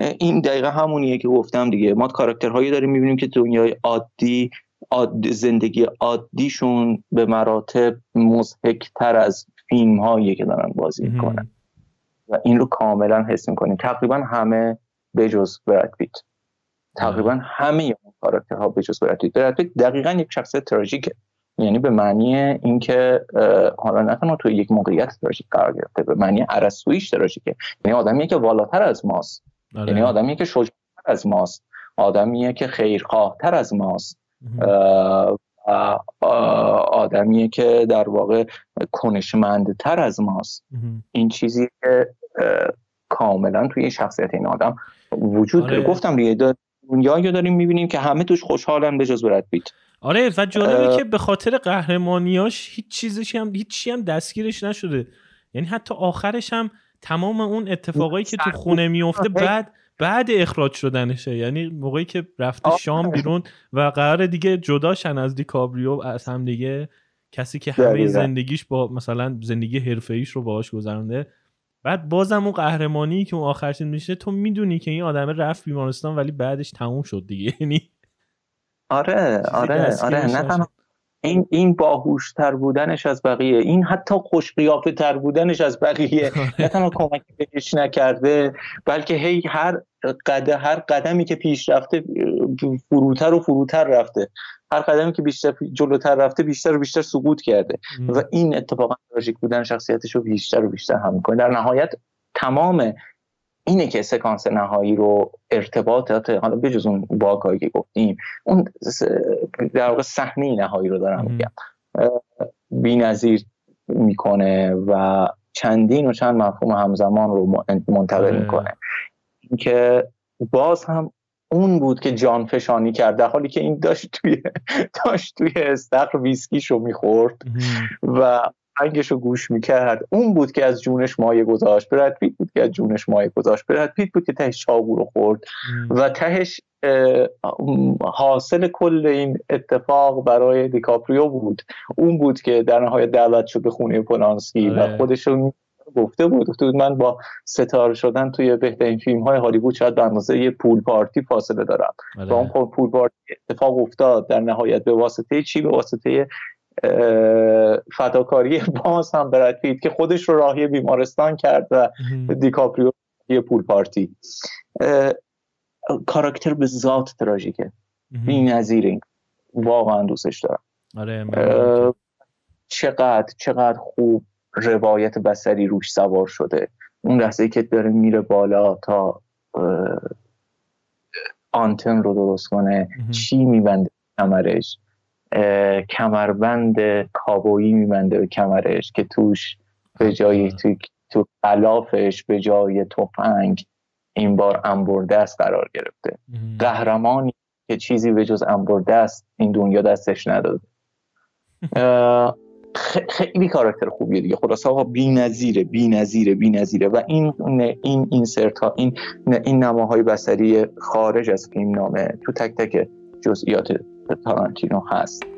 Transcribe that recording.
این دقیقه همونیه که گفتم دیگه. ما کاراکترهایی داریم می‌بینیم که دنیای عادی زندگی عادیشون به مراتب مزهکتر از فیلم هایی که دارن بازی می‌کنن. و این رو کاملا حس می‌کنیم. تقریبا همه بجز براد پیت. تقریبا همه اون کاراکترها بجز براد پیت. براد پیت دقیقا یک شخصیت تراژیکه. یعنی به معنی اینکه حالا نه تنها تو یک موقعیت تراژیک قرار گرفته به معنی ارسطویی تراژیکه. یعنی آدمیه که والاتر از ماست. آره. یعنی آدمیه که شجاعتر از ماست آدمیه که خیرخواهتر از ماست. آدمیه که در واقع کنشمندتر از ماست. این چیزی که کاملا توی شخصیت این آدم وجود داره. آره. گفتم دیگه دنیایی داریم می‌بینیم که همه توش خوشحالن به جز برد بیت آره و جالبه که به خاطر قهرمانیاش هیچ چیزی هم هیچ هم دستگیرش نشده. یعنی حتی آخرش هم تمام اون اتفاقایی که تو خونه میفته بعد بعد اخراج شدنشه. یعنی موقعی که رفته شام بیرون و قرار دیگه جداشن از دیکابریو از هم دیگه کسی که همه زندگیش با مثلا زندگی حرفه رو باهاش گذرونده بعد بازم اون قهرمانی که اون آخرش میشه تو می‌دونی که این آدم رفت بیمارستان ولی بعدش تموم شد دیگه. یعنی آره آره آره. نه این این باهوشتر بودنش از بقیه. این حتی خوش قیافه تر بودنش از بقیه. نه تنها کمک بهش نکرده بلکه هی هر قد هر قدمی که پیش رفته فروتر و فروتر رفته. هر قدمی که بیشتر جلوتر رفته بیشتر و بیشتر سقوط کرده. و این اتفاقا تراژیک بودن شخصیتش رو بیشتر و بیشتر هم می‌کنه. در نهایت تمام اینه که سکانس نهایی رو ارتباطات حالا بجز اون واکایی که گفتیم اون در واقع صحنه نهایی رو دارم میگم. بی‌نظیر می‌کنه و چندین و چند مفهوم همزمان رو منتقل آره. می‌کنه. اینکه باز هم اون بود که جان فشانی کرد در حالی که این داشت توی داشت توی استخر ویسکیشو می‌خورد و آهنگش رو گوش می‌کرد. اون بود که از جونش مایه گذاشت. برد پیت بود که از جونش مایه گذاشت. برد پیت بود که تهش چاقو رو خورد و تهش حاصل کل این اتفاق برای دیکاپریو بود. اون بود که در نهایت دعوت شد به خونه پولانسکی و آره. خودش رو گفته بود. گفته من با ستاره شدن توی بهترین فیلم های هالیوود شاید به اندازه یه پول پارتی فاصله دارم. و اون پول پارتی اتفاق افتاد. در نهایت به واسطه چی؟ به واسطه فداکاری باز هم برد پیت که خودش رو راهی بیمارستان کرد و دیکاپریو یه پول پارتی. کاراکتر به ذات تراژیکه. این نظیر واقعا دوستش دارم. آره چقدر چقدر خوب روایت بسری روش سوار شده. اون لحظه که داره میره بالا تا آنتن رو درست کنه چی میبنده؟ کمرش کمربند کابویی میبنده به کمرش که توش به جای تو تو خلافش به جای تفنگ این بار انبردست قرار گرفته. قهرمانی که چیزی به جز انبردست این دنیا دستش نداده. خیلی کاراکتر خوبیه دیگه. خلاص آقا بی‌نظیره بی‌نظیره بی‌نظیره. و این این اینسرت ها این این نماهای بصری خارج از فیلم نامه تو تک تک جزئیات تارانتینو هست